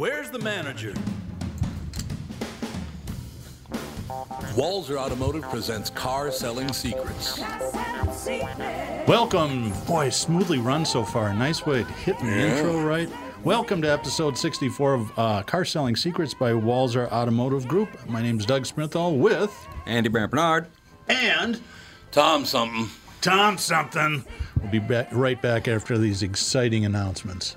Where's the manager? Walser Automotive presents Car Selling Secrets. Welcome. Boy, smoothly run so far. Nice way to hit the Yeah. intro right. Welcome to episode 64 of uh, Car Selling Secrets by Walser Automotive Group. My name is Doug Sprinthal with Andy Brant Bernard. and Tom something. Tom something. We'll be back, right back after these exciting announcements.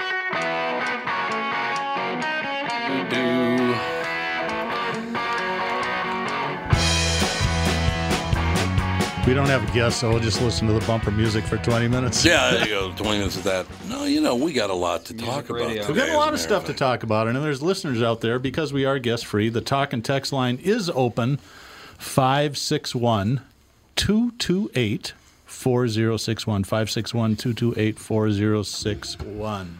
Do. We don't have a guest, so we'll just listen to the bumper music for 20 minutes. Yeah, there you go. 20 minutes of that. No, you know, we got a lot to talk about. radio. We've got a lot of stuff to talk about, and there's listeners out there because we are guest free. The talk and text line is open 561 228 4061. 561 228 4061.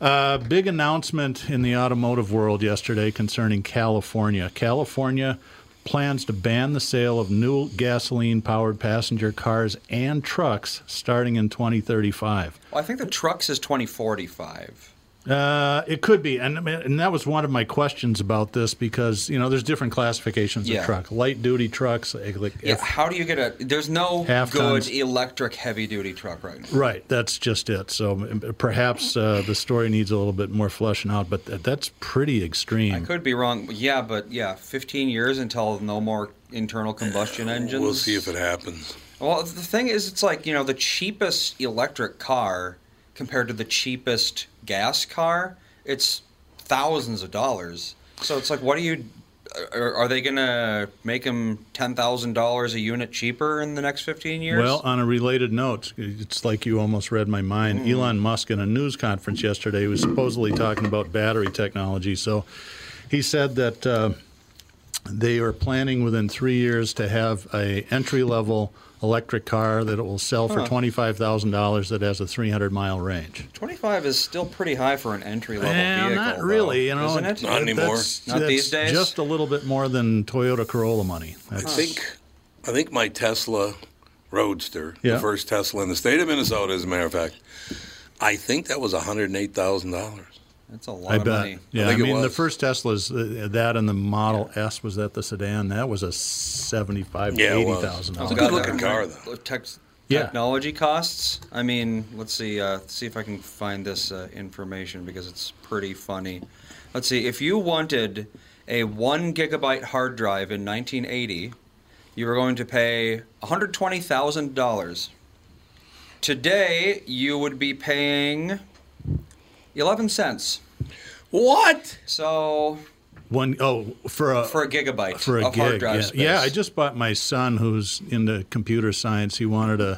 Uh, big announcement in the automotive world yesterday concerning California. California plans to ban the sale of new gasoline powered passenger cars and trucks starting in 2035. Well, I think the trucks is 2045. Uh, it could be, and and that was one of my questions about this because you know there's different classifications Yeah. of truck, light duty trucks, like like Yeah, F- how do you get a? There's no Half good tons. electric heavy duty truck right now. right. That's just it. So perhaps uh, the story needs a little bit more fleshing out, but th- that's pretty extreme. I could be wrong. Yeah, but yeah, 15 years until no more internal combustion engines. We'll see if it happens. Well, the thing is, it's like you know the cheapest electric car compared to the cheapest gas car. It's thousands of dollars. So it's like, what do you? Are, are they gonna make them ten thousand dollars a unit cheaper in the next 15 years? Well, on a related note, it's like you almost read my mind. Mm. Elon Musk in a news conference yesterday was supposedly talking about battery technology. So he said that uh, they are planning within three years to have a entry level electric car that it will sell for $25,000 that has a 300 mile range. 25 is still pretty high for an entry level eh, vehicle. Not really, you know. Isn't it? Not anymore. That's, not that's these days. Just a little bit more than Toyota Corolla money. That's, I think I think my Tesla Roadster, yeah. the first Tesla in the state of Minnesota as a matter of fact, I think that was $108,000. That's a lot I of bet. money. Yeah, I, think it mean, the first Teslas, uh, that and the Model S was that the sedan. That was a seventy-five Yeah, to it eighty was. It's a dollars. good looking car, though. the Tech, Yeah. Technology costs. I mean, let's see. Uh, see if I can find this uh, information because it's pretty funny. Let's see. If you wanted a one gigabyte hard drive in 1980, you were going to pay 120 thousand dollars. Today, you would be paying 11 cents. What? So One oh for a for a gigabyte for a of gig. hard drive yeah. space. yeah, I just bought my son who's into computer science. He wanted a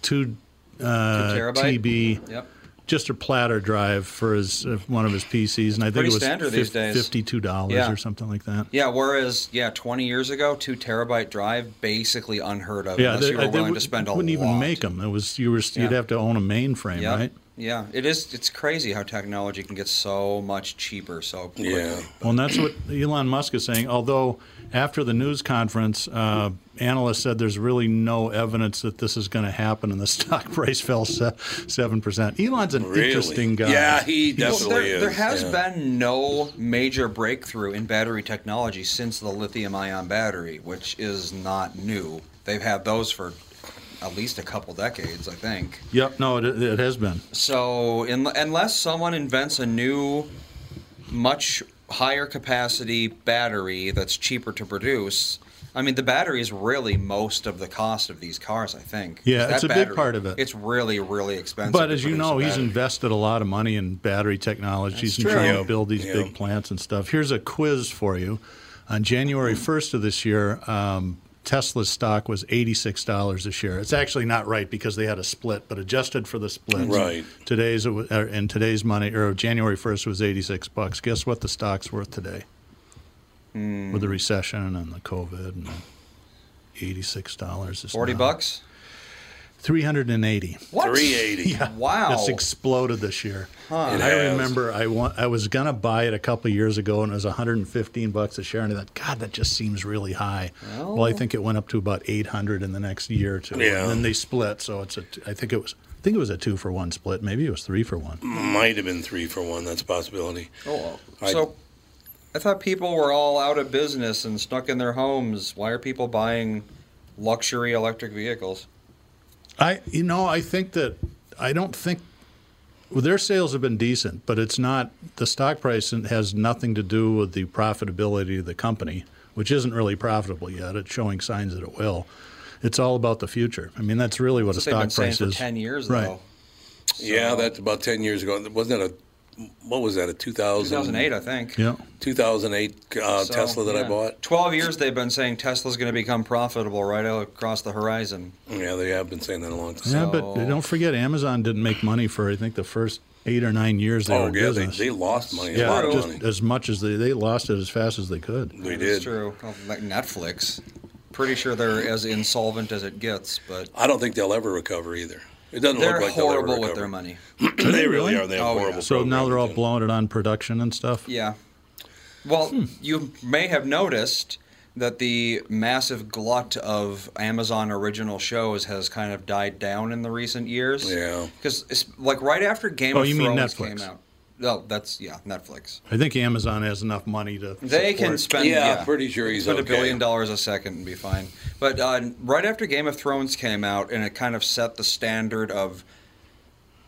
two, uh, Two terabyte? TB, Yep. just a platter drive for his uh, one of his PCs, and I think it was standard these days. fifty-two dollars Yeah. or something like that. Yeah, whereas yeah, 20 years ago, two terabyte drive basically unheard of Yeah, unless they, you were willing wou- to spend a wouldn't lot. even make them. It was you were you'd have to own a mainframe, Yeah, right? Yeah, it is. It's crazy how technology can get so much cheaper so quickly. Yeah. Well, and that's what Elon Musk is saying. Although after the news conference, uh, analysts said there's really no evidence that this is going to happen, and the stock price fell seven percent. Elon's an Really? interesting guy. Yeah, he Well, definitely there, is. there has yeah. been no major breakthrough in battery technology since the lithium ion battery, which is not new. They've had those for at least a couple decades, I think. Yep. No, it, it has been. So, in, unless someone invents a new, much higher capacity battery that's cheaper to produce, I mean, the battery is really most of the cost of these cars, I think. Yeah, That it's a big part of it. It's really, really expensive. But as you know, he's invested a lot of money in battery technologies and true. trying to build these Yeah. big plants and stuff. Here's a quiz for you. On January 1st of this year, um, Tesla's stock was $86 a share. It's actually not right because they had a split, but adjusted for the split, Right. Today's uh, in today's money, or January 1st was 86 bucks. Guess what the stock's worth today? Hmm. With the recession and the COVID, and $86 is 40 now bucks? 380. What? 380. Yeah. Wow. It's exploded this year. It I remember I want, I was gonna buy it a couple of years ago and it was 115 bucks a share and I thought, God, that just seems really high. Well, I think it went up to about 800 in the next year or two. Yeah. And then they split, so it's a. I think it was. I think it was a two for one split. Maybe it was three for one. Might have been three for one. That's a possibility. Oh, I- so I thought people were all out of business and stuck in their homes. Why are people buying luxury electric vehicles? I, you know, I think that I don't think well, their sales have been decent, but it's not the stock price has nothing to do with the profitability of the company, which isn't really profitable yet. It's showing signs that it will. It's all about the future. I mean, that's really what That's a what they've stock been saying price for is. 10 years, right? though. Yeah, that's about 10 years ago. Wasn't that a, what was that, a 2000, 2008, I think. Yeah. 2008 uh, So, Tesla that I bought? 12 years they've been saying Tesla's going to become profitable right out across the horizon. Yeah, they have been saying that a long time. Yeah, but don't forget, Amazon didn't make money for I think the first eight or nine years they oh, were yeah, they, business. they lost money, a yeah, lot of just money. as much as they they lost it as fast as they could. They That's did. true. Like Netflix. Pretty sure they're as insolvent as it gets, but I don't think they'll ever recover either. It doesn't they're look like they'll ever horrible with their money. they really are. They have Oh, yeah. horrible So now they're all blowing it on production and stuff. Yeah. Well, Hmm. you may have noticed that the massive glut of Amazon original shows has kind of died down in the recent years. Yeah. Because like right after Game Oh, of you mean Thrones Netflix. came out. No, that's yeah, Netflix. I think Amazon has enough money to. They can spend Yeah, yeah, pretty sure he's spend a billion dollars a second and be fine. But uh, right after Game of Thrones came out, and it kind of set the standard of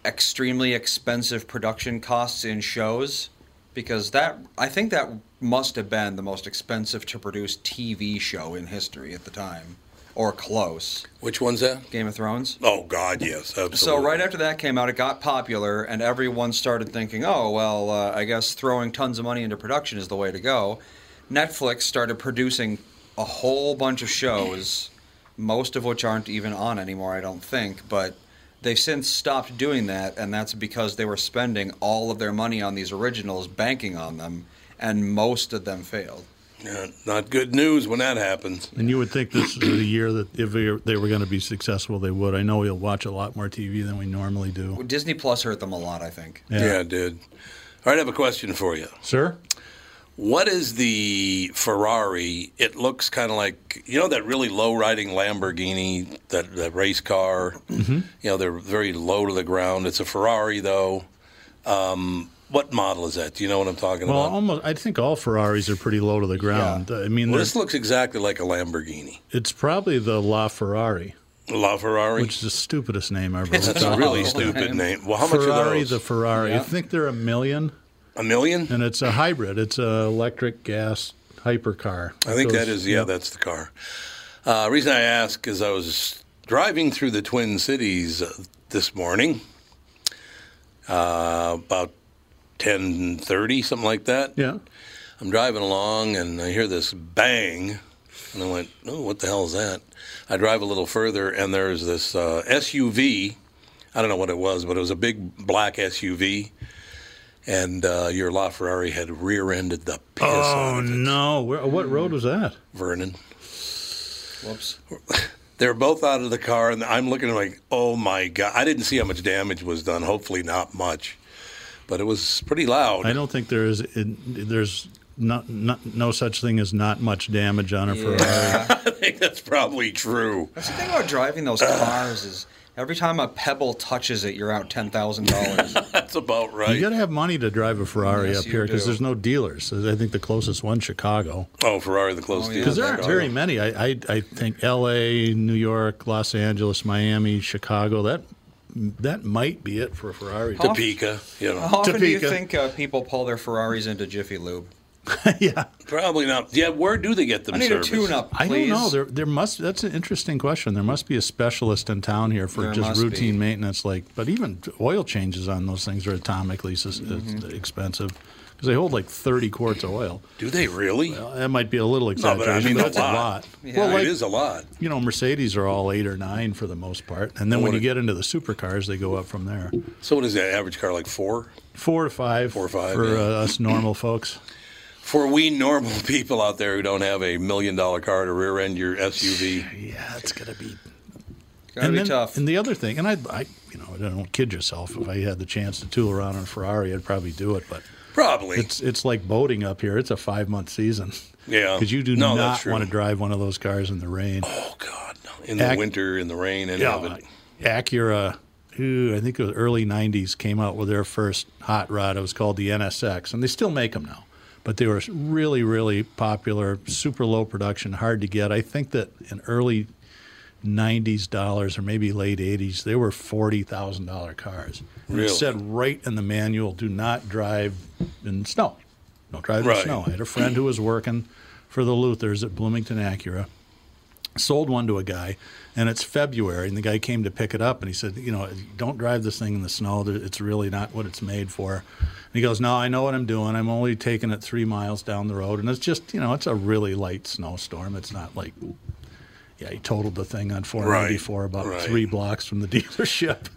extremely expensive production costs in shows, because that I think that must have been the most expensive to produce TV show in history at the time, or close. Which one's that? Game of Thrones. Oh God, yes, absolutely. So right after that came out, it got popular, and everyone started thinking, "Oh, well, uh, I guess throwing tons of money into production is the way to go." Netflix started producing a whole bunch of shows, most of which aren't even on anymore, I don't think. But they've since stopped doing that, and that's because they were spending all of their money on these originals, banking on them, and most of them failed. Yeah, not good news when that happens. And you would think this is the year that if they were, going to be successful, they would. I know we'll watch a lot more TV than we normally do. Disney Plus hurt them a lot, I think. Yeah, it did. All right, I have a question for you. Sir? What is the Ferrari? It looks kind of like you know that really low riding Lamborghini, that that race car. Mm-hmm. You know they're very low to the ground. It's a Ferrari though. Um, what model is that? Do you know what I'm talking Well, about? Well, almost. I think all Ferraris are pretty low to the ground. I mean, Well, this looks exactly like a Lamborghini. it's probably the LaFerrari, La Ferrari. which is the stupidest name I've ever. It's a really stupid name. Well, how much Ferrari, are those? the Ferrari. I Yeah. think they're a million, a million? and it's a hybrid. It's a electric gas hypercar. I think that Goes- is, yeah, that's the car. Uh, reason I ask is I was driving through the Twin Cities uh, this morning, uh, about ten thirty, something like that. Yeah. I'm driving along and I hear this bang, and I went, "Oh, what the hell is that?" I drive a little further, and there's this uh, SUV. I don't know what it was, but it was a big black SUV, and uh, your LaFerrari had rear-ended the piss out Oh of it. no! Where, what road was that? Vernon. Whoops. They're both out of the car, and I'm looking at like, oh my god! I didn't see how much damage was done. Hopefully, not much, but it was pretty loud. I don't think there is. It, there's not, not no such thing as not much damage on a Ferrari. I think that's probably true. That's the thing about driving those cars is every time a pebble touches it, you're out ten thousand dollars. That's about right. You got to have money to drive a Ferrari Yes, up here because there's no dealers. I think the closest one, Chicago. oh, Ferrari, the closest. Oh, yeah. Because there aren't very many. I, I I think L.A., New York, Los Angeles, Miami, Chicago. That that might be it for a Ferrari. Topeka, you know. How often do you think uh, people pull their Ferraris into Jiffy Lube? yeah, Probably not. Yeah, where do they get them I need serviced? a tune-up, I don't know. There there must. That's an interesting question. There must be a specialist in town here for There just routine be. maintenance. Like, but even oil changes on those things are atomically Mm-hmm. expensive because they hold like 30 quarts of oil. Do they really? Well, that might be a little No, but I mean but a lot. a lot. Yeah. Well, like it is a lot. you know, Mercedes are all eight or nine for the most part, and then What when you it- get into the supercars, they go up from there. So what is the average car like four? Four to five. Four or five, for yeah. uh, us normal folks. For we normal people out there who don't have a million dollar car to rear end your SUV. Yeah, it's gonna be Gotta and be then, tough. And the other thing, and I, I, you know, I don't kid yourself. If I had the chance to tool around on a Ferrari, I'd probably do it. But Probably. it's it's like boating up here. It's a five month season. Yeah. because you do No, not want to drive one of those cars in the rain. oh God, no. In the Ac- winter, in the rain, and yeah, it. Acura, ooh, I think it was early '90s, came out with their first hot rod. It was called the NSX, and they still make them now. But they were really, really popular, super low production, hard to get. I think that in early 90s dollars or maybe late 80s, they were $40,000 cars. And Really? It said right in the manual, do not drive in snow. Don't drive in Right. snow. I had a friend who was working for the Luthers at Bloomington Acura sold one to a guy, and it's February, and the guy came to pick it up, and he said, you know, don't drive this thing in the snow. It's really not what it's made for. And he goes, no, I know what I'm doing. I'm only taking it three miles down the road, and it's just, you know, it's a really light snowstorm. It's not like, yeah, he totaled the thing on 494 about right. three blocks from the dealership.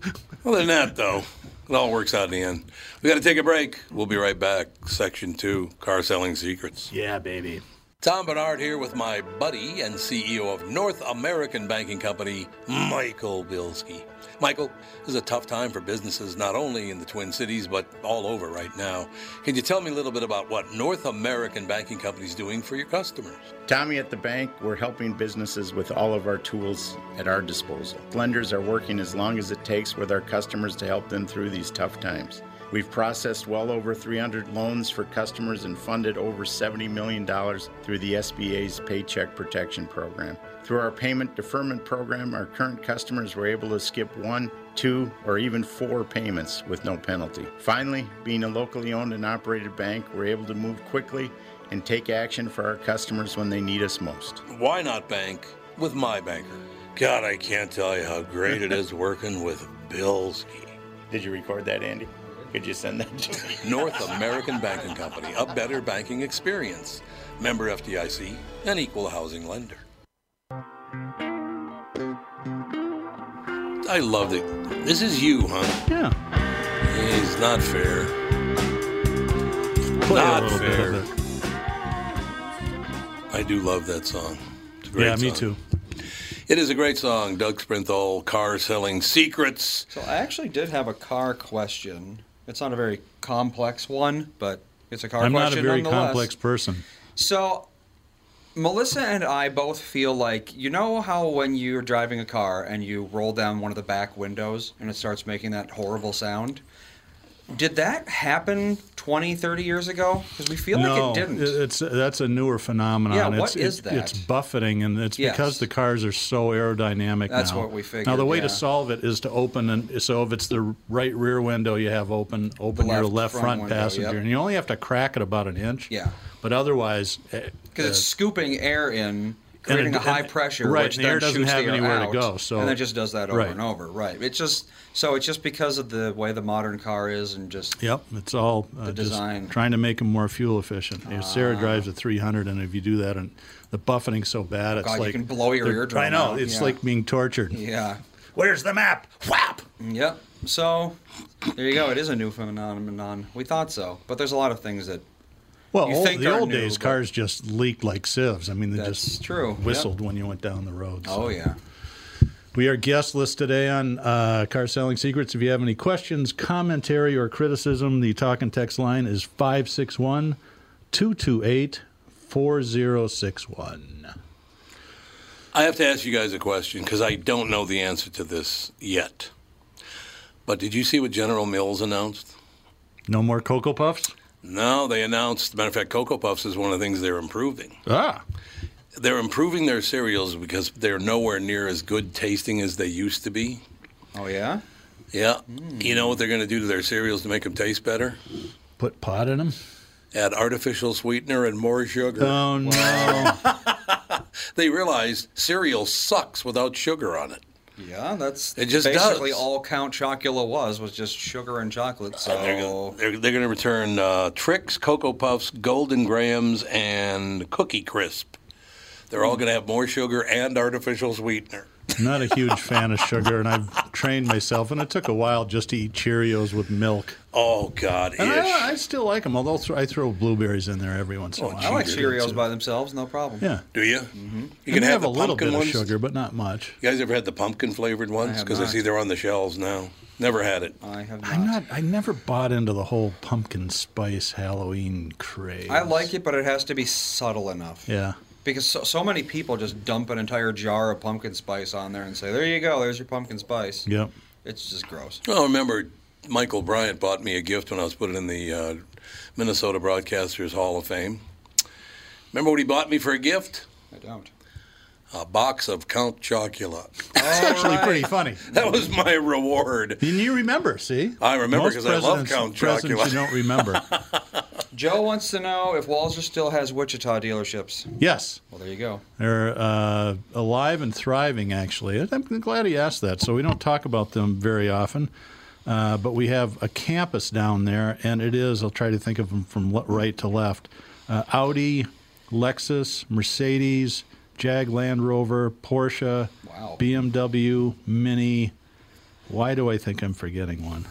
Other than that, though, it all works out in the end. We got to take a break. We'll be right back. Section two: Car selling secrets. yeah, baby. Tom Bernard here with my buddy and CEO of North American Banking Company, Michael Bilski. Michael, this is a tough time for businesses not only in the Twin Cities but all over right now. Can you tell me a little bit about what North American Banking Company is doing for your customers? Tommy at the bank, we're helping businesses with all of our tools at our disposal. Lenders are working as long as it takes with our customers to help them through these tough times. We've processed well over 300 loans for customers and funded over $70 million through the SBA's Paycheck Protection Program. Through our payment deferment program, our current customers were able to skip one, two, or even four payments with no penalty. Finally, being a locally owned and operated bank, we're able to move quickly and take action for our customers when they need us most. Why not bank with my banker? God, I can't tell you how great it is working with Bilski. Did you record that, Andy? Could you send that to me? North American Banking Company, a better banking experience. Member FDIC, an equal housing lender. I loved it. This is you, huh? Yeah. He's not fair. Play Not fair. bit of it. I do love that song. It's a great Yeah, me song. too. It is a great song. Doug Sprinthal, Car Selling Secrets. So I actually did have a car question. It's not a very complex one, but it's a car question. I'm not a very complex person. So Melissa and I both feel like you know how when you're driving a car and you roll down one of the back windows and it starts making that horrible sound? Did that happen 20, 30 years ago? Because we feel no, like it didn't. it's that's a newer phenomenon. Yeah, it's, what is it- that? It's buffeting, and it's Yes. because the cars are so aerodynamic That's now. what we figured. Now the way yeah. to solve it is to open, and so if it's the right rear window, you have open open your left left front front, window, passenger, yep. and you only have to crack it about an inch. Yeah. But otherwise, eh, Because it's uh, scooping air in creating it- a high and- pressure, right, which the air then doesn't shoots have the air anywhere to out, go, so- and it just does that over Right. and over. Right. It's just so it's just because of the way the modern car is, and just Yep, it's all uh, The just design. trying to make them more fuel efficient. You know, Sarah drives a 300, and if you do that, and the buffeting's so bad, it's God, you like can blow your eardrum I know out, it's yeah. like being tortured. yeah. Where's the map? Whap! Yep. So there you go. It is a new phenomenon. We thought so, but there's a lot of things that Well, You old, think the old new, days, cars just leaked like sieves. I mean, they That's just true, yep. whistled when you went down the road. so. Oh yeah. We are guest list today on uh, Car Selling Secrets. If you have any questions, commentary, or criticism, the talk and text line is 561 228 4061. I have to ask you guys a question because I don't know the answer to this yet. But did you see what General Mills announced? No more Cocoa Puffs? No, they announced. Matter of fact, Cocoa Puffs is one of the things they're improving. Ah, They're improving their cereals because they're nowhere near as good tasting as they used to be. Oh yeah. Yeah. You know what they're going to do to their cereals to make them taste better? put pot in them? Add artificial sweetener and more sugar. Oh, no. they realized cereal sucks without sugar on it. Yeah, that's It just basically does. all Count Chocula was was just sugar and chocolate. So And they're gonna, they're, they're going to return uh, Trix, Cocoa Puffs, Golden Grahams, and Cookie Crisp. They're all going to have more sugar and artificial sweetener. Not a huge fan of sugar, and I've trained myself, and it took a while just to eat Cheerios with milk. Oh God, And. I, I still like them, although I throw blueberries in there every once in a Oh, while. I like Cheerios, Cheerios too. by themselves, no problem. Yeah. Do you? Mm-hmm. You And can have, have, the a little pumpkin bit ones. of sugar, but not much. You guys ever had the pumpkin flavored ones? Because I not. see they're on the shelves now. Never had it. I have not. I'm not. I never bought into the whole pumpkin spice Halloween craze. I like it, but it has to be subtle enough. Yeah. Because so, so many people just dump an entire jar of pumpkin spice on there and say, "There you go, there's your pumpkin spice." Yep. It's just gross. Oh, remember Michael Bryant bought me a gift when I was put in the uh, Minnesota Broadcasters Hall of Fame. Remember what he bought me for a gift? I don't. A box of Count Chocula. It's actually pretty funny. That was my reward. And you remember, see? I remember because I love presidents- Count presidents Chocula. you don't remember. Joe wants to know if Walser still has Wichita dealerships. yes. Well, there you go. They're uh, alive and thriving, actually. I'm glad he asked that. So we don't talk about them very often. Uh, but we have a campus down there, and it is, I'll try to think of them from right to left uh, Audi, Lexus, Mercedes, Jag Land Rover, Porsche, Wow. BMW, Mini. Why do I think I'm forgetting one?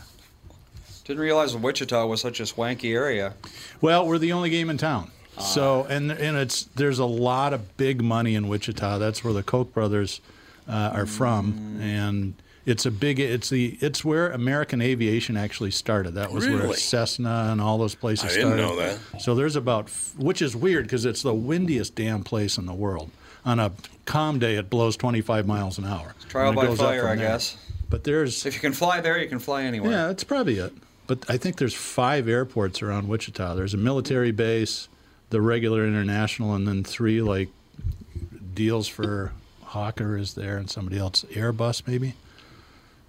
Didn't realize Wichita was such a swanky area. Well, we're the only game in town. So and and it's there's a lot of big money in Wichita. That's where the Koch brothers uh, are from, and it's a big. It's the it's where American aviation actually started. That was where Cessna and all those places started. I didn't started. know that. So there's about, which is weird because it's the windiest damn place in the world. On a calm day, it blows 25 miles an hour. Trial it by fire, I guess. But there's If you can fly there, you can fly anywhere. yeah, that's probably it. But I think there's five airports around Wichita. There's a military base, the regular international, and then three like deals for Hawker is there and somebody else, Airbus maybe.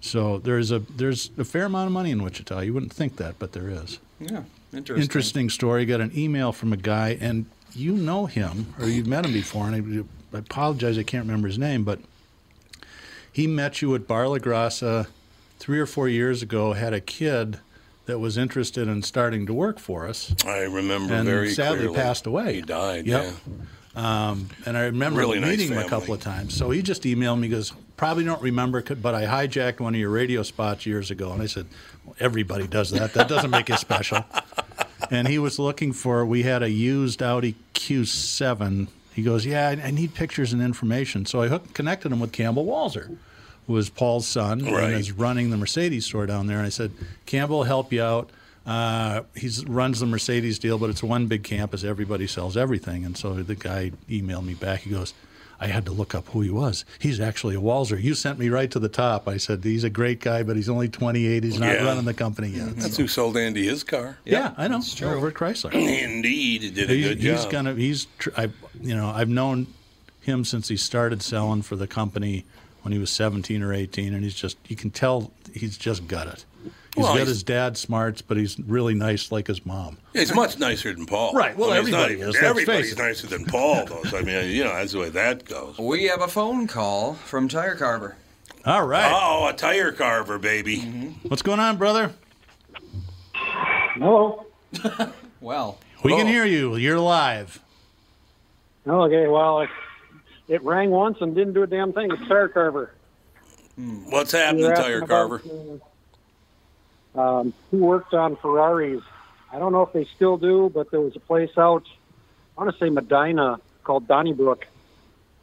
So there's a there's a fair amount of money in Wichita. You wouldn't think that, but there is. Yeah, interesting. Interesting story. Got an email from a guy, and you know him or you've met him before. And I, I apologize, I can't remember his name, but he met you at Bar La Grassa three or four years ago. Had a kid that was interested in starting to work for us, I remember and very sadly clearly. passed away. He died. Yep. Yeah. Um, and I remember Really nice meeting him a couple of times. So he just emailed me, goes, probably don't remember, but I hijacked one of your radio spots years ago. And I said, well, everybody does that. That doesn't make it special. and he was looking for, we had a used Audi Q7. He goes, yeah, I, I need pictures and information. So I hooked, connected him with Campbell Walser, was Paul's son Right. and is running the Mercedes store down there. And I said, Campbell help you out. Uh, he runs the Mercedes deal, but it's one big campus. Everybody sells everything. And so the guy emailed me back. He goes, I had to look up who he was. He's actually a Walser. You sent me right to the top. I said, he's a great guy, but he's only 28. He's not Yeah. running the company yet. That's So- who sold Andy his car. yeah, I know. that's true. Over at Chrysler. Indeed, he did a he's, good he's job. gonna. He's. Tr- I. You know, I've known him since he started selling for the company when he was 17 or 18, and he's just you can tell he's just got it. He's Well, got he's- his dad's smarts, but he's really nice like his mom. He's much nicer than Paul. Right, well, I mean, he's everybody not- is, Everybody's nicer than Paul, though. So, I mean, you know, that's the way that goes. We have a phone call from Tire Carver. All right, Oh, a tire carver, baby. Mm-hmm. what's going on, brother? Hello. Well, We can hear you. You're live. Okay, well, it, rang once and didn't do a damn thing. It's Tire Carver. What's happening, You're tire asking carver? about, Um, who worked on Ferraris? I don't know if they still do, but there was a place out, I want to say Medina, called Donnybrook.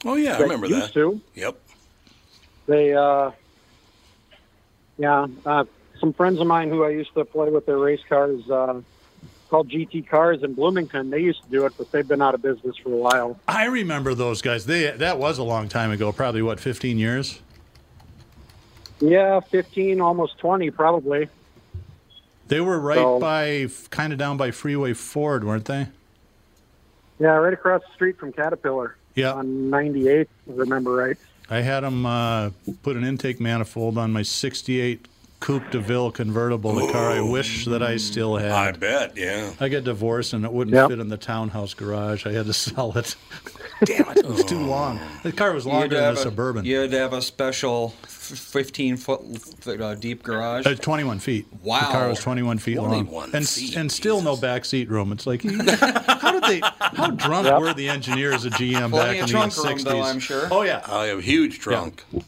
Oh, yeah, I that remember used that. To. Yep. They, uh, yeah, uh, some friends of mine who I used to play with their race cars, uh, called GT Cars in Bloomington. They used to do it, but they've been out of business for a while. I remember those guys. They that was a long time ago. Probably what, 15 years? Yeah, 15, almost 20, probably. They were right So- by, kind of down by Freeway Ford, weren't they? Yeah, right across the street from Caterpillar. Yeah. On 98, if I remember right. I had them uh, put an intake manifold on my '68 Coupe de Ville convertible, the car I wish that I still had. I bet, yeah. I got divorced and it wouldn't Yep. fit in the townhouse garage. I had to sell it. Damn it! It was too long. The car was longer than a suburban. You had to have a special 15 foot uh, deep garage. Uh, 21 feet. Wow. The car was 21 feet 21 long, and feet, and still no back seat room. It's like, how did they? How drunk Yep. were the engineers at GM Plenty back of in the trunk 60s? room, though, I'm sure. Oh yeah. I have a huge trunk. Yeah,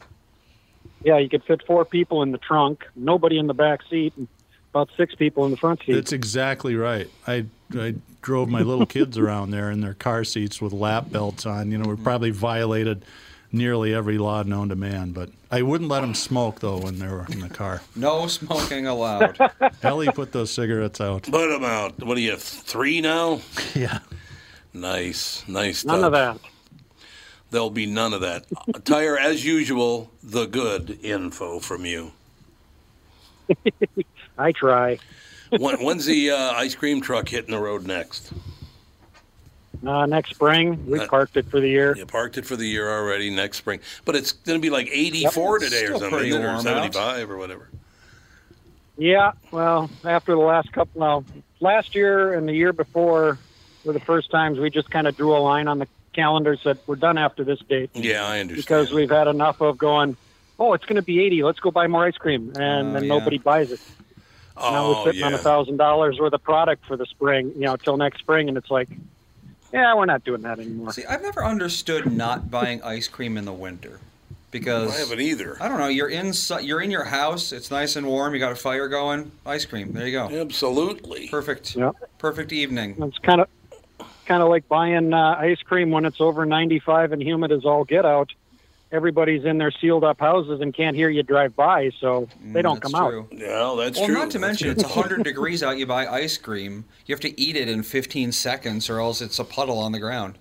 you could fit four people in the trunk, nobody in the back seat, and about six people in the front seat. That's exactly right. I I drove my little kids around there in their car seats with lap belts on. You know, we probably violated nearly every law known to man, but I wouldn't let them smoke though when they were in the car. No smoking allowed. Ellie put those cigarettes out. Put them out. What do you have, three now? Yeah. Nice, nice None stuff. of that. There'll be none of that. Tire, as usual, the good info from you. I try. When, when's the uh, ice cream truck hitting the road next? Uh, next spring, we Uh, parked it for the year. You parked it for the year already next spring, but it's going to be like 84 It's today or something, pretty isn't it? or warm 75 or whatever. Yeah, well, after the last couple, well, last year and the year before were the first times we just kind of drew a line on the calendar, that we're done after this date Yeah, I understand. because we've had enough of going. Oh, it's going to be eighty. Let's go buy more ice cream, and Oh, then yeah. nobody buys it. Oh, now we're oh sitting on yeah, a thousand dollars worth of product for the spring, you know, till next spring, and it's like, yeah, we're not doing that anymore. See, I've never understood not buying ice cream in the winter because I haven't either. I don't know. You're in you're in your house. It's nice and warm. You got a fire going. Ice cream. There you go. Absolutely. Perfect. Yeah. Perfect evening. It's kind of kind of like buying uh, ice cream when it's over 95 and humid as all get out. Everybody's in their sealed up houses and can't hear you drive by, so they don't Mm, That's come true. Yeah, that's Well, true. not to That's mention good. it's 100 degrees out. You buy ice cream. You have to eat it in 15 seconds, or else it's a puddle on the ground.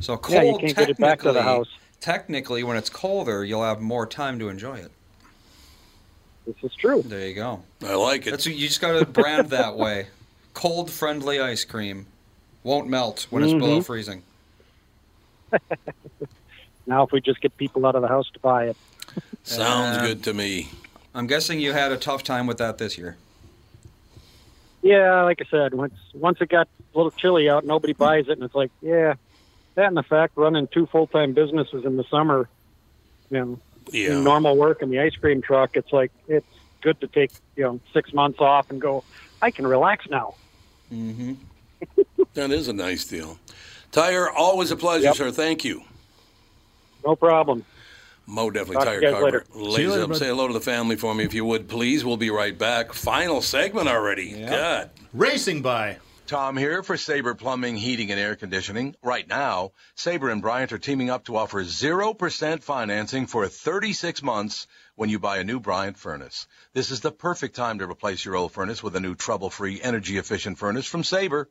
So cold. Yeah, you can't get it back to the technically- house. Technically, when it's colder, you'll have more time to enjoy it. This is true. There you go. I like it. That's you just got to brand that way. Cold friendly ice cream won't melt when it's Mm-hmm. below freezing. Now, if we just get people out of the house to buy it, Sounds good to me. I'm guessing you had a tough time with that this year. yeah, like I said, once once it got a little chilly out, nobody buys it, and it's like, yeah, that and the fact running two full time businesses in the summer, you know, Yeah. normal work in the ice cream truck, it's like it's good to take you know six months off and go. I can relax now. Mm-hmm. That is a nice deal. Tire, always a pleasure, Yep. sir. Thank you. No problem. Mo definitely Talk to tire you carver. later. Ladies See you later, up, say hello to the family for me if you would, please. We'll be right back. Final segment already. God. Racing by. Tom here for Sabre Plumbing, Heating, and Air Conditioning. Right now, Sabre and Bryant are teaming up to offer 0% financing for 36 months when you buy a new Bryant furnace. This is the perfect time to replace your old furnace with a new trouble-free, energy-efficient furnace from Sabre.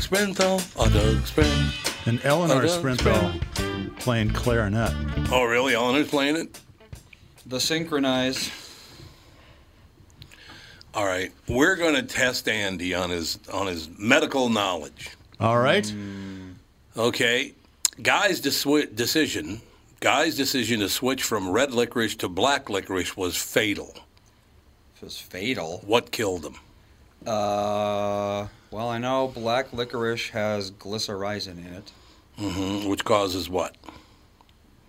Sprinthal. Oh, Doug Sprinthal. And Eleanor Sprinthal playing clarinet. Oh, really? Eleanor's playing it? The synchronize. All right. We're going to test Andy on his on his medical knowledge. All right. Mm. Okay. Guy's deci- decision, Guy's decision to switch from red licorice to black licorice was fatal. It was fatal. What killed him? Uh, well, I know black licorice has glycyrrhizin in it. hmm Which causes what?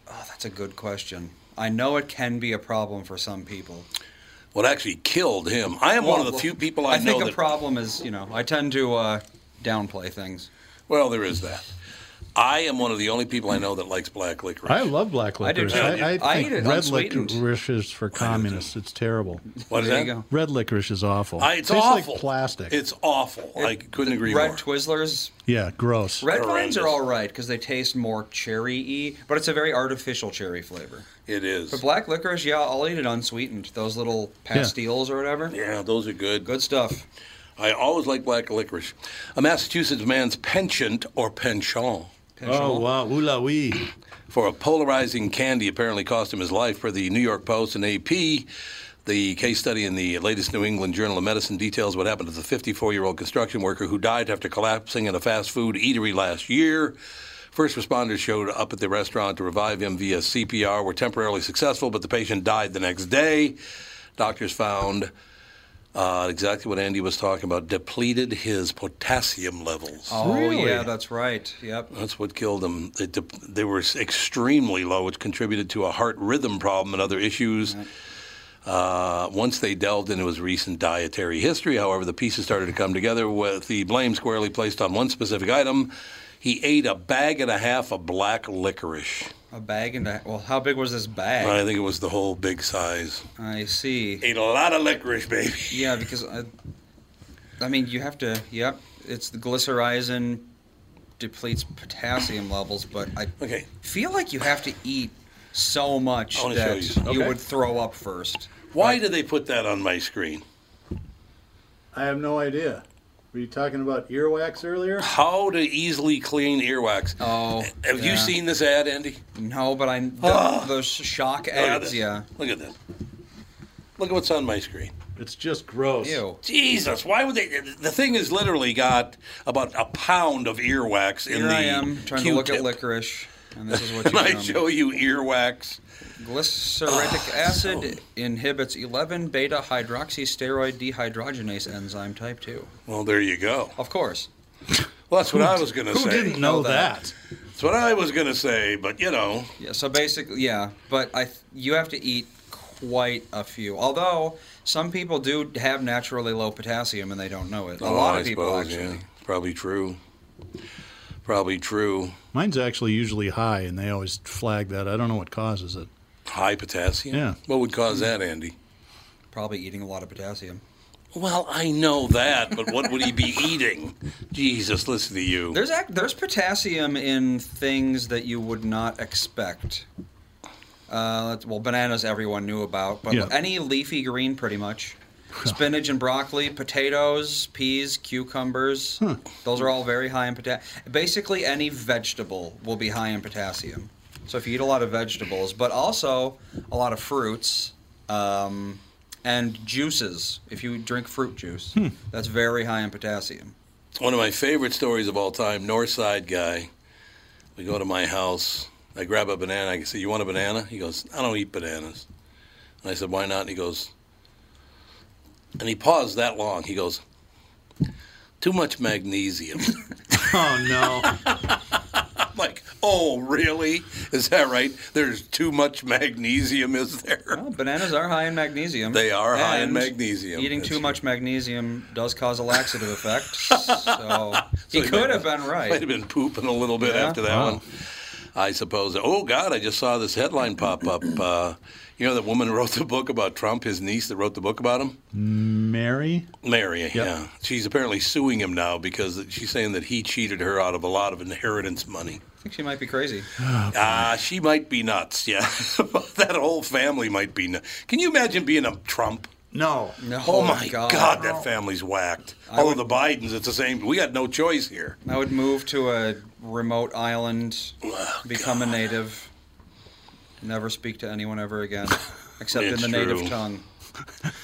Oh, that's a good question. I know it can be a problem for some people. What actually killed him? I am one of the Well, few people I, I know I think a that. problem is, you know, I tend to uh, downplay things. well, there is that. I am one of the only people I know that likes black licorice. I love black I do licorice. I, I I think eat it red licorice is for communists. It's terrible. What is There that? you go. Red licorice is awful. I, it's Tastes awful. like plastic. It's awful. I couldn't agree Red more. Twizzlers, yeah, gross. red vines are all right because they taste more cherry-y, but it's a very artificial cherry flavor. It is. But black licorice, yeah, I'll eat it unsweetened. Those little pastilles or whatever. Yeah, those are good. Good stuff. I always like black licorice. A Massachusetts man's penchant or penchant Oh wow, ooh la wee. for a polarizing candy apparently cost him his life, for the New York Post and AP. The case study in the latest New England Journal of Medicine details what happened to the 54 year old construction worker who died after collapsing in a fast food eatery last year. First responders showed up at the restaurant to revive him via CPR, were temporarily successful, but the patient died the next day. Doctors found uh, exactly what Andy was talking about depleted his potassium levels. Oh Really? yeah, that's right. Yep. That's what killed him. They, de- they were extremely low, which contributed to a heart rhythm problem and other issues. Uh, once they delved into his recent dietary history, however, the pieces started to come together with the blame squarely placed on one specific item. He ate a bag and a half of black licorice. A bag and a well, how big was this bag? I think it was the whole big size. I see. Ate a lot of licorice, baby. Yeah, because I, I mean, you have to. Yep, it's the glycyrrhizin depletes potassium levels, but I Okay. feel like you have to eat so much I wanna show that you some. you would throw up first. Why did they put that on my screen? I have no idea. Were you talking about earwax earlier? How to easily clean earwax. Oh, Have you seen this ad, Andy? No, but I the, Ah. those shock ads. this. Yeah. Look at this. Look at what's on my screen. It's just gross. Ew. Jesus, why would they? The thing has literally got about a pound of earwax in Here the I am trying to look at licorice, and this is what And you I show you earwax. Glycyrrhizic Ah, acid inhibits 11 beta hydroxysteroid dehydrogenase enzyme type 2. Well, there you go. Of course. Well, that's what I was going to say. Who didn't know know that? that? That's what I was going to say, but you know, Yeah, so basically, yeah, but I you have to eat quite a few. Although some people do have naturally low potassium and they don't know it. A oh, lot I of people suppose, actually. yeah, probably true. Probably true. Mine's actually usually high, and they always flag that. I don't know what causes it. High potassium. Yeah. What would cause that, Andy? Probably eating a lot of potassium. Well, I know that, but what would he be eating? Jesus, listen to you. There's ac- there's potassium in things that you would not expect. Uh, well, bananas everyone knew about, but Yeah. any leafy green pretty much. Spinach and broccoli, potatoes, peas, cucumbers. Those are all very high in potassium. Basically, any vegetable will be high in potassium. So if you eat a lot of vegetables, but also a lot of fruits um, and juices, if you drink fruit juice, that's very high in potassium. One of my favorite stories of all time, North Side guy. We go to my house. I grab a banana. I say, You want a banana? He goes, I don't eat bananas. And I said, Why not? And he goes, and he paused that long. He goes, Too much magnesium. Oh no! I'm like, Oh, really? Is that right? There's too much magnesium, is there? Well, bananas are high in magnesium. They are high in magnesium. Eating too true. much magnesium does cause a laxative effect. So he So could might- have been right. Might have been pooping a little bit Yeah. after that one. I suppose. Oh God, I just saw this headline pop up. Uh, you know that woman who wrote the book about Trump, his niece that wrote the book about him, Mary? Mary. Yeah, she's apparently suing him now because she's saying that he cheated her out of a lot of inheritance money. I think she might be crazy. Ah, she might be nuts. Yeah, that whole family might be. nuts. Can you imagine being a Trump? No. No, Oh my God, that family's whacked. I Although would- the Bidens, it's the same. We got no choice here. I would move to a remote island, Oh, become a native, never speak to anyone ever again, except in the true. native tongue.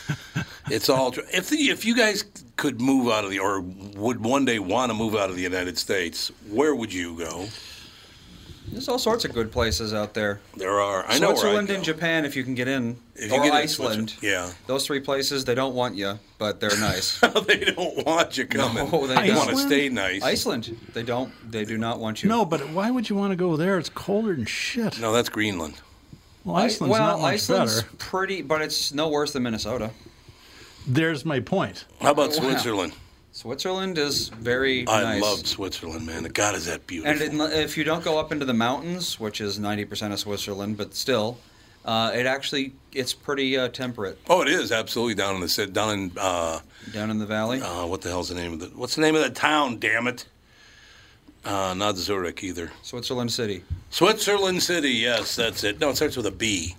It's all true. If the, if you guys could move out of the or would one day want to move out of the United States, where would you go? There's all sorts of good places out there. There are. I know where I'd Switzerland go. and Japan, if you can get in, If you or get in Iceland. Switzerland, Those three places, they don't want you, but they're nice. they don't want you coming. No, they they don't. want to stay nice. Iceland, they don't. They do not want you. No, but why would you want to go there? It's colder than shit. No, that's Greenland. Well, Iceland's well, not much Iceland's better. pretty, but it's no worse than Minnesota. There's my point. How about Wow. Switzerland? Switzerland is very I nice. love Switzerland, man. God, is that beautiful? And it, if you don't go up into the mountains, which is 90% of Switzerland, but still, uh, it actually it's pretty uh, temperate oh, it is absolutely down in the ci- down in uh, down in the valley. uh, what the hell's the name of the what's the name of the town? Damn it! Uh, not Zurich either. Switzerland City. Switzerland City. Yes, that's it. No, it starts with a B.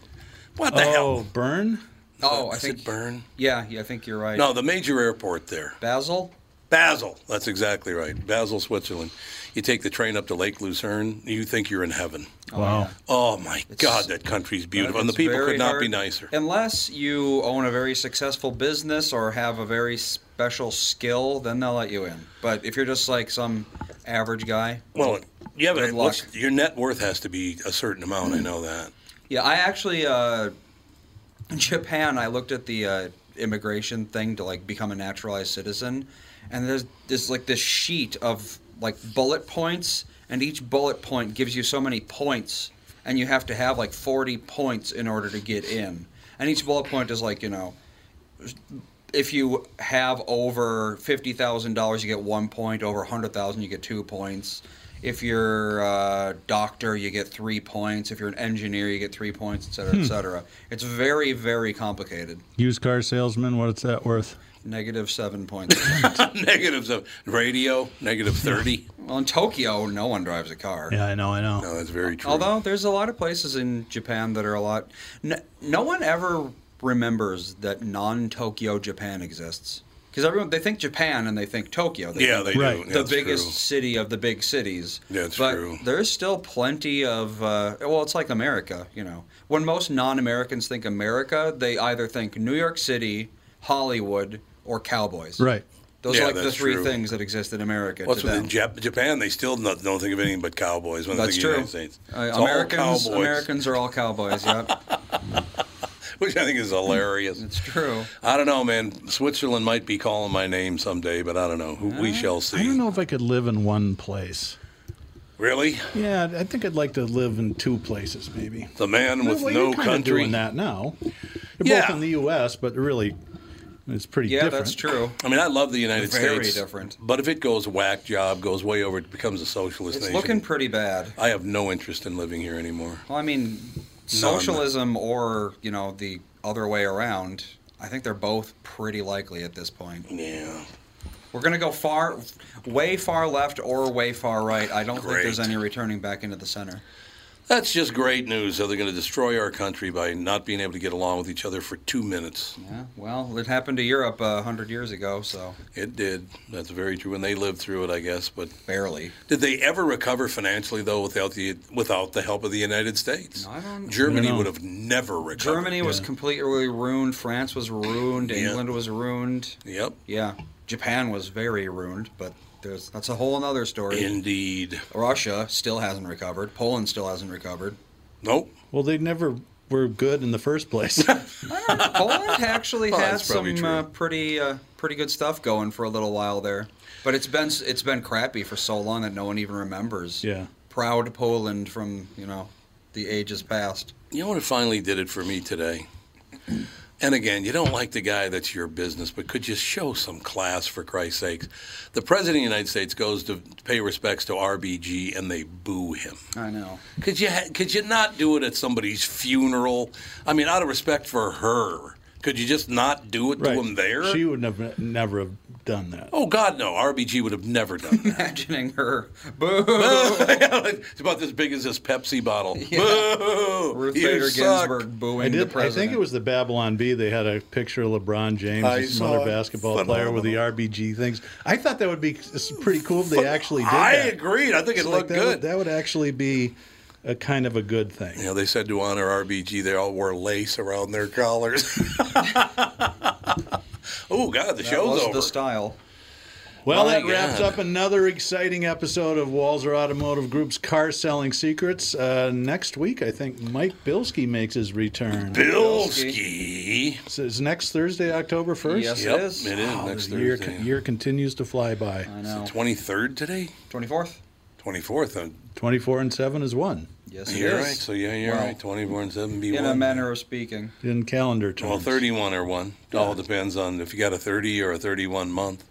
What the oh, hell? Bern? Oh, I Is think it Bern? Yeah, yeah, I think you're right. No, the major airport there. Basel. Basel. That's exactly right. Basel, Switzerland. You take the train up to Lake Lucerne, you think you're in heaven. Wow. Oh my God, that country's beautiful, and the people could not be nicer. Unless you own a very successful business or have a very special skill, then they'll let you in. But if you're just like some average guy, Well, yeah, but luck. your net worth has to be a certain amount. I know that. Yeah, I actually uh, in Japan. I looked at the uh, immigration thing to like become a naturalized citizen, and there's there's like this sheet of like bullet points, and each bullet point gives you so many points, and you have to have like 40 points in order to get in. And each bullet point is like you know, if you have over fifty thousand dollars, you get one point. Over a hundred thousand, you get two points. If you're a doctor, you get three points. If you're an engineer, you get three points, et cetera, Hmm. et cetera. It's very, very complicated. Used car salesman, what's that worth? Negative seven points. Negatives of radio, negative thirty. well, in Tokyo, no one drives a car. Yeah, I know, I know. No, that's very true. Although there's a lot of places in Japan that are a lot. No, no one ever remembers that non-Tokyo Japan exists because everyone they think Japan and they think Tokyo. Yeah, think they do. Right. The That's biggest true. city of the big cities. That's but true. There's still plenty of. Uh, well, it's like America. You know, when most non-Americans think America, they either think New York City, Hollywood, or cowboys. Right. Those Yeah, are like the three true. things that exist in America. What's to with in Jap- Japan? They still not, don't think of anything but cowboys when That's they think true. of the United States. Uh, Americans, Americans are all cowboys. Yep, which I think is hilarious. it's true. I don't know, man. Switzerland might be calling my name someday, but I don't know. Who We shall see. I don't know if I could live in one place. Really, Yeah, I think I'd like to live in two places, maybe. the man with well, no you're country. doing that now. You're Yeah. both in the U.S., but really, it's pretty Yeah, different. that's true. I mean, I love the United Very States. Very different. But if it goes whack job, goes way over, it becomes a socialist It's nation. looking pretty bad. I have no interest in living here anymore. Well, I mean, socialism or you know the other way around. I think they're both pretty likely at this point. Yeah. We're gonna go far, way far left or way far right. I don't think there's any returning back into the center. That's just great news. So they're going to destroy our country by not being able to get along with each other for two minutes. Yeah. Well, it happened to Europe uh, a hundred years ago, so It did. That's very true. And they lived through it, I guess. But barely. did they ever recover financially though without the without the help of the United States? I don't- Germany I don't would have never recovered. Germany was completely ruined. France was ruined. Yeah. England was ruined. Yep. Yeah. Japan was very ruined, but there's that's a whole other story. Indeed. Russia still hasn't recovered. Poland still hasn't recovered. Nope. Well, they never were good in the first place. Poland actually Well, had some uh, pretty uh, pretty good stuff going for a little while there, but it's been it's been crappy for so long that no one even remembers. yeah. proud Poland from you know the ages past. You know what It finally did it for me today? And again, you don't like the guy that's your business, but could you show some class for Christ's sakes? The President of the United States goes to pay respects to RBG and they boo him. I know. Could you ha- could you not do it at somebody's funeral? I mean, out of respect for her, could you just not do it to him there? She would never never have done that. oh God, no! RBG would have never done that. Imagining her, boo. it's about as big as this Pepsi bottle. Boo! Ruth You Bader suck. Ginsburg booing I the did. I think it was the Babylon Bee. They had a picture of LeBron James, I some other it. basketball player with the RBG things. I thought that would be pretty cool if they actually did I that. agreed. I think it It's like looked that good. Would, that would actually be a kind of a good thing. You know, they said to honor RBG, they all wore lace around their collars. oh God, the that show's was over. the style. Well, My that wraps up another exciting episode of Walser Automotive Group's Car Selling Secrets. Uh, next week, I think Mike Bilski makes his return. Bilski. So it's next Thursday, October 1st? Yes, Yep, it is. it is Wow, next the year, year continues to fly by. I know. Twenty third today, Twenty fourth. Twenty fourth. Uh, 24 and 7 is 1 Yes, it you're is. right. So yeah, you're Well, right. Twenty four and seven be In one. a manner of speaking. in calendar terms. Well, 31 or one. All depends on if you got a 30 or a 31 month.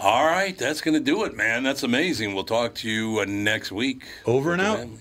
All right, that's going to do it, man. That's amazing. We'll talk to you uh, next week. Over and out. family.